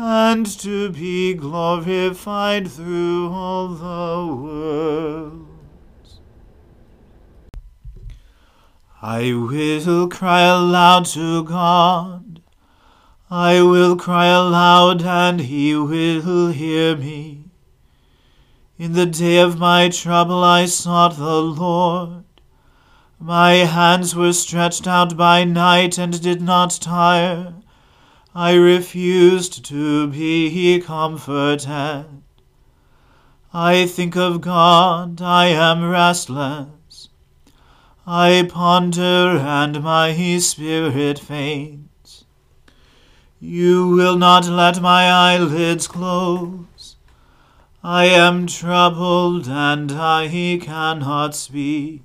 and to be glorified through all the worlds. I will cry aloud to God. I will cry aloud, and he will hear me. In the day of my trouble I sought the Lord. My hands were stretched out by night and did not tire. I refused to be comforted. I think of God, I am restless. I ponder, and my spirit faints. You will not let my eyelids close. I am troubled, and I cannot speak.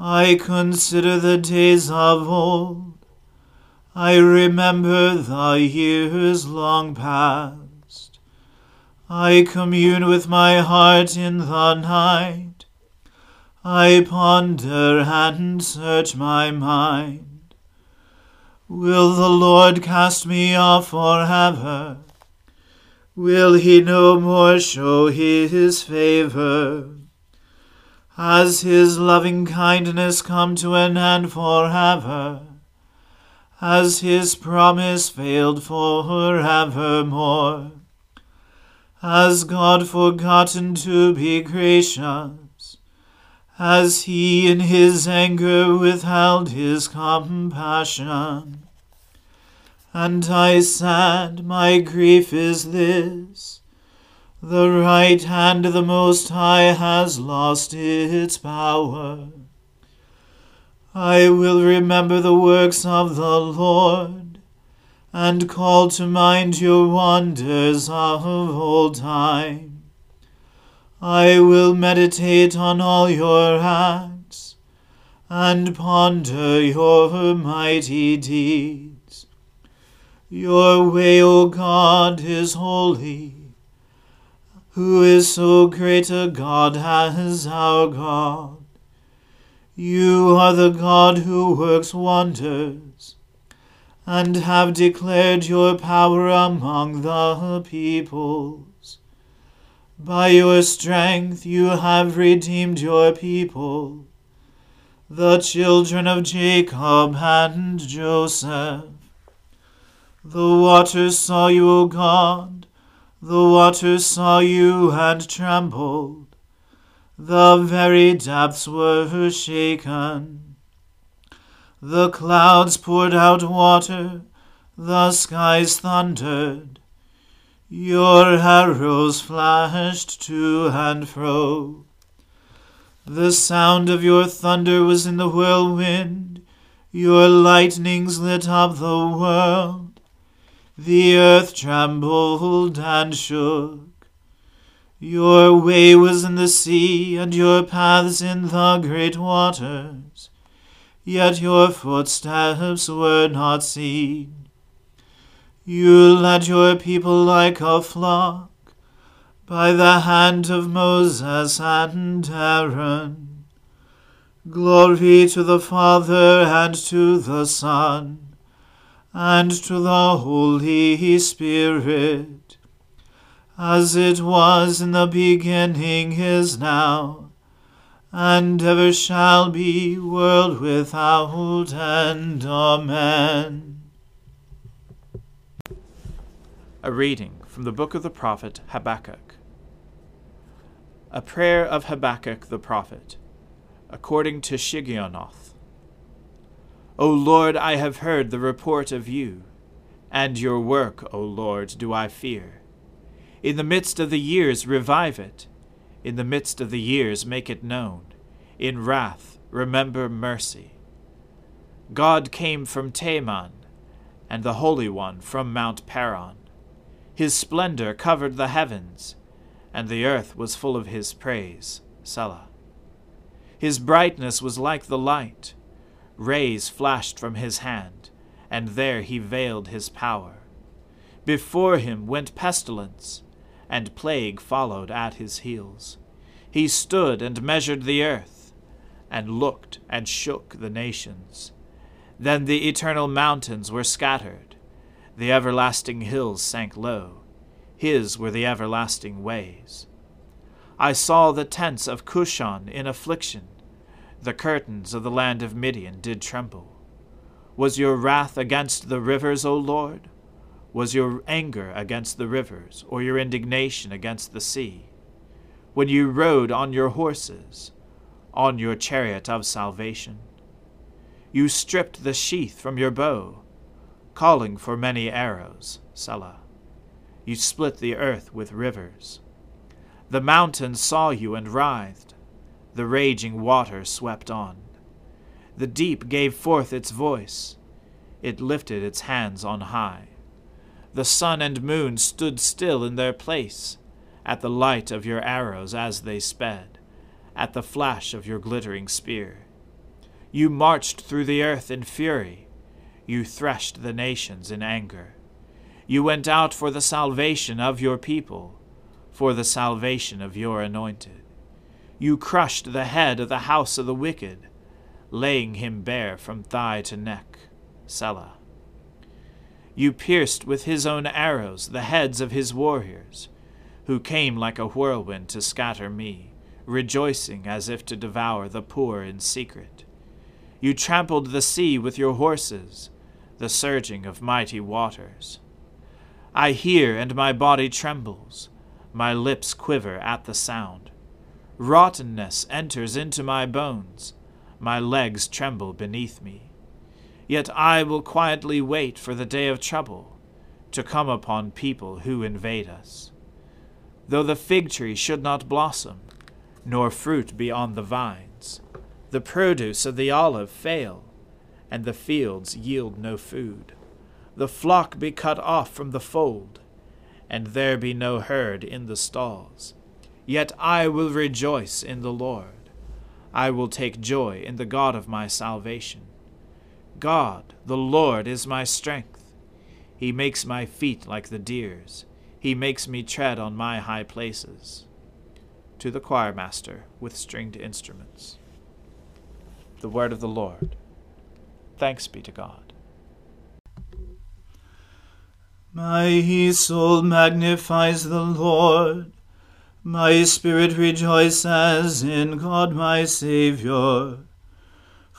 I consider the days of old. I remember the years long past. I commune with my heart in the night. I ponder and search my mind. Will the Lord cast me off forever? will he no more show his favor? Has his loving kindness come to an end forever? Has his promise failed for evermore? Has God forgotten to be gracious? Has he in his anger withheld his compassion. And I said, My grief is this the right hand of the Most High has lost its power. I will remember the works of the Lord, and call to mind your wonders of old time. I will meditate on all your acts, and ponder your mighty deeds. Your way, O God, is holy who is so great a God as our God. You are the God who works wonders, and have declared your power among the peoples. By your strength you have redeemed your people, the children of Jacob and Joseph. The waters saw you, O God the waters saw you and trembled. The very depths were shaken. The clouds poured out water. The skies thundered. Your arrows flashed to and fro. The sound of your thunder was in the whirlwind. Your lightnings lit up the world. The earth trembled and shook. Your way was in the sea, and your paths in the great waters. Yet your footsteps were not seen. You led your people like a flock by the hand of Moses and Aaron. Glory to the Father and to the Son and to the Holy Spirit, as it was in the beginning is now, and ever shall be, world without end. Amen. A reading from the book of the prophet Habakkuk. A prayer of Habakkuk the prophet, according to Shigionoth. O Lord, I have heard the report of you, and your work, O Lord, do I fear. In the midst of the years, revive it. In the midst of the years, make it known. In wrath, remember mercy. God came from Teman, and the Holy One from Mount Paran. His splendor covered the heavens, and the earth was full of his praise. Selah. His brightness was like the light Rays flashed from his hand, and there he veiled his power. Before him went pestilence, and plague followed at his heels. He stood and measured the earth, and looked and shook the nations. Then the eternal mountains were scattered, the everlasting hills sank low. His were the everlasting ways. I saw the tents of Cushan in affliction the curtains of the land of Midian did tremble. Was your wrath against the rivers, O Lord? Was your anger against the rivers, or your indignation against the sea? When you rode on your horses, on your chariot of salvation? You stripped the sheath from your bow, calling for many arrows, Selah. You split the earth with rivers. The mountains saw you and writhed. The raging water swept on. The deep gave forth its voice. It lifted its hands on high. The sun and moon stood still in their place, at the light of your arrows as they sped, at the flash of your glittering spear. You marched through the earth in fury. You threshed the nations in anger. You went out for the salvation of your people, for the salvation of your anointed. You crushed the head of the house of the wicked, laying him bare from thigh to neck. Selah. You pierced with his own arrows the heads of his warriors, who came like a whirlwind to scatter me, rejoicing as if to devour the poor in secret. You trampled the sea with your horses, the surging of mighty waters. I hear, and my body trembles, my lips quiver at the sound. Rottenness enters into my bones. My legs tremble beneath me. Yet I will quietly wait for the day of trouble to come upon people who invade us. Though the fig tree should not blossom, nor fruit be on the vines, the produce of the olive fail, and the fields yield no food, the flock be cut off from the fold, and there be no herd in the stalls Yet I will rejoice in the Lord. I will take joy in the God of my salvation. God, the Lord, is my strength. He makes my feet like the deer's. He makes me tread on my high places. To the choir master with stringed instruments. The word of the Lord. Thanks be to God. My soul magnifies the Lord. My spirit rejoices in God my Saviour,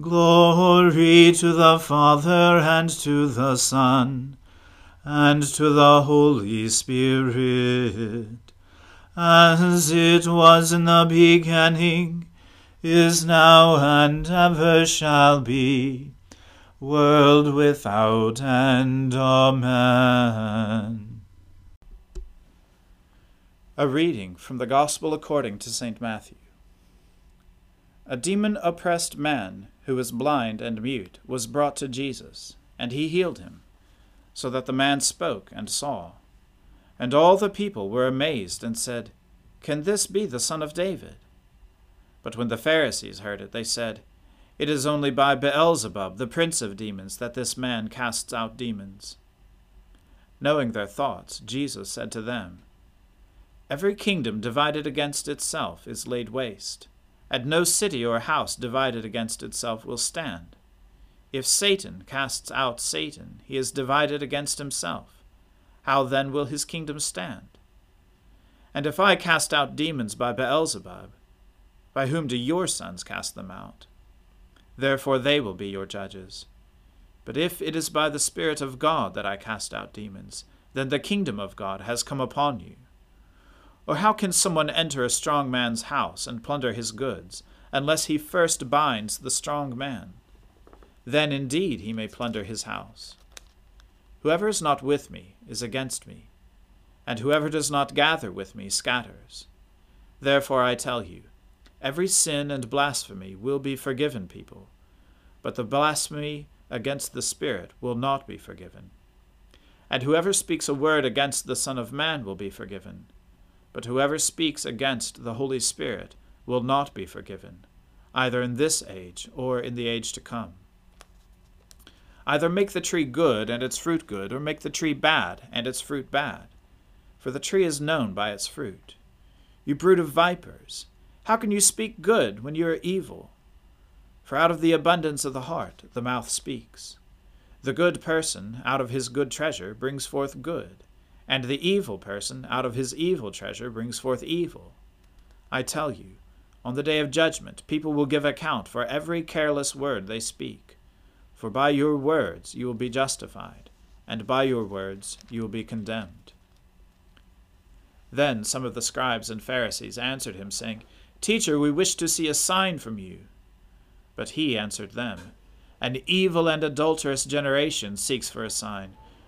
Glory to the Father and to the Son and to the Holy Spirit, as it was in the beginning, is now, and ever shall be, world without end. Amen. A reading from the Gospel according to St. Matthew. A demon oppressed man who was blind and mute, was brought to Jesus, and he healed him, so that the man spoke and saw. And all the people were amazed and said, Can this be the Son of David? But when the Pharisees heard it, they said, It is only by Beelzebub, the prince of demons, that this man casts out demons. Knowing their thoughts, Jesus said to them, Every kingdom divided against itself is laid waste and no city or house divided against itself will stand. If Satan casts out Satan, he is divided against himself. How then will his kingdom stand? And if I cast out demons by Beelzebub, by whom do your sons cast them out? Therefore they will be your judges. But if it is by the Spirit of God that I cast out demons, then the kingdom of God has come upon you. Or how can someone enter a strong man's house and plunder his goods, unless he first binds the strong man? Then indeed he may plunder his house. Whoever is not with me is against me, and whoever does not gather with me scatters. Therefore I tell you, every sin and blasphemy will be forgiven people, but the blasphemy against the Spirit will not be forgiven. And whoever speaks a word against the Son of Man will be forgiven but whoever speaks against the Holy Spirit will not be forgiven, either in this age or in the age to come. Either make the tree good and its fruit good, or make the tree bad and its fruit bad. For the tree is known by its fruit. You brood of vipers, how can you speak good when you are evil? For out of the abundance of the heart the mouth speaks. The good person out of his good treasure brings forth good and the evil person out of his evil treasure brings forth evil. I tell you, on the day of judgment, people will give account for every careless word they speak. For by your words you will be justified, and by your words you will be condemned. Then some of the scribes and Pharisees answered him, saying, Teacher, we wish to see a sign from you. But he answered them, An evil and adulterous generation seeks for a sign,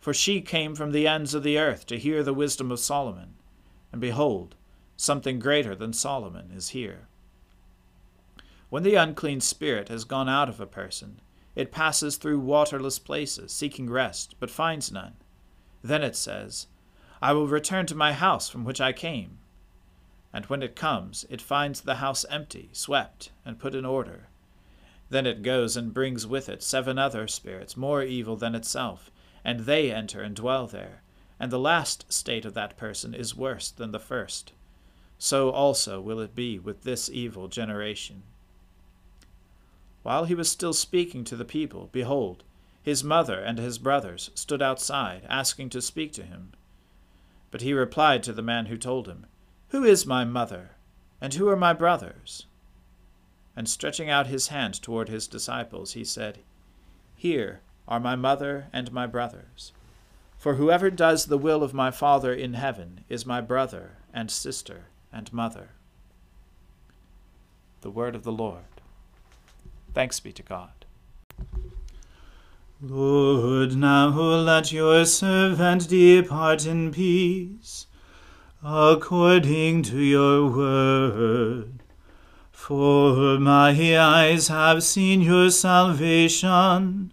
for she came from the ends of the earth to hear the wisdom of Solomon. And behold, something greater than Solomon is here. When the unclean spirit has gone out of a person, it passes through waterless places, seeking rest, but finds none. Then it says, I will return to my house from which I came. And when it comes, it finds the house empty, swept, and put in order. Then it goes and brings with it seven other spirits, more evil than itself, and they enter and dwell there. And the last state of that person is worse than the first. So also will it be with this evil generation. While he was still speaking to the people, behold, his mother and his brothers stood outside, asking to speak to him. But he replied to the man who told him, Who is my mother, and who are my brothers? And stretching out his hand toward his disciples, he said, Here are my mother and my brothers. For whoever does the will of my Father in heaven is my brother and sister and mother. The word of the Lord. Thanks be to God. Lord, now let your servant depart in peace, according to your word. For my eyes have seen your salvation,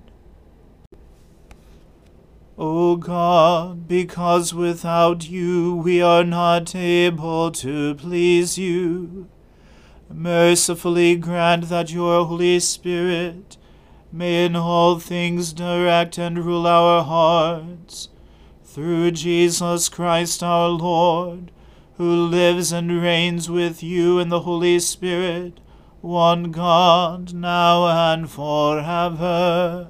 O God, because without you we are not able to please you, mercifully grant that your Holy Spirit may in all things direct and rule our hearts through Jesus Christ our Lord, who lives and reigns with you in the Holy Spirit, one God, now and forever.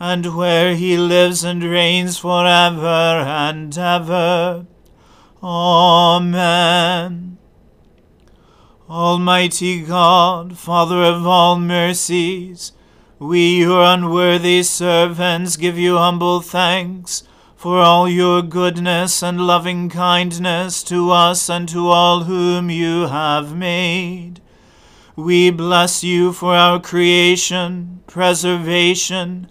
and where he lives and reigns for ever and ever. Amen. Almighty God, Father of all mercies, we, your unworthy servants, give you humble thanks for all your goodness and loving kindness to us and to all whom you have made. We bless you for our creation, preservation,